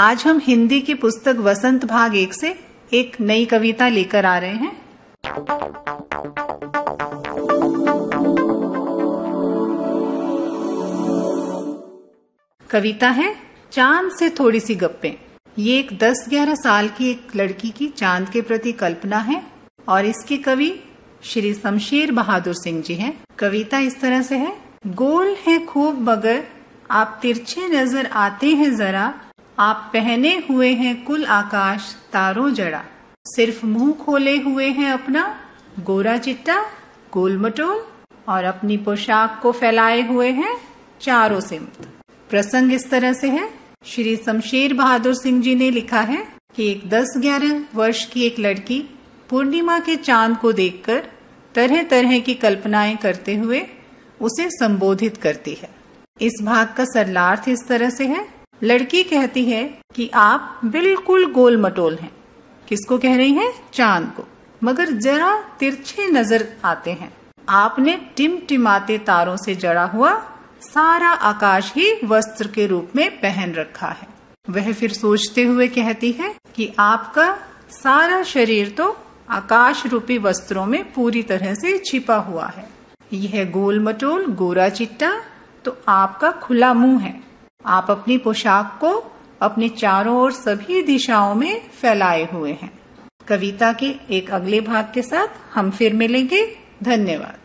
आज हम हिंदी की पुस्तक वसंत भाग एक से एक नई कविता लेकर आ रहे हैं कविता है, चाँद से थोड़ी सी गप्पे ये एक 10-11 साल की एक लड़की की चाँद के प्रति कल्पना है और इसके कवि श्री शमशेर बहादुर सिंह जी हैं। कविता इस तरह से है, गोल है खूब मगर, आप तिरछे नज़र आते हैं जरा आप पहने हुए हैं कुल आकाश तारों जड़ा। सिर्फ़ मुँह खोले हुए हैं अपना गोरा चिट्टा, गोल मटोल और अपनी पोशाक को फैलाए हुए हैं चारों सिमत। प्रसंग इस तरह से है। श्री शमशेर बहादुर सिंह जी ने लिखा है कि एक 10-11 वर्ष की एक लड़की पूर्णिमा के चाँद को देखकर तरह तरह की कल्पनाएँ करते हुए उसे संबोधित करती है। इस भाग का सरलार्थ इस तरह से है लड़की कहती है कि आप बिल्कुल गोल मटोल हैं। किसको कह रही हैं? चाँद को। मगर जरा तिरछे नज़र आते हैं। आपने टिमटिमाते तारों से जड़ा हुआ सारा आकाश ही वस्त्र के रूप में पहन रखा है। वह फिर सोचते हुए कहती है कि आपका सारा शरीर तो आकाश रूपी वस्त्रों में पूरी तरह से छिपा हुआ है। यह गोल मटोल गोरा चिट्टा तो आपका खुला मुँह है। आप अपनी पोशाक को अपने चारों ओर सभी दिशाओं में फैलाए हुए हैं। कविता के एक अगले भाग के साथ हम फिर मिलेंगे। धन्यवाद।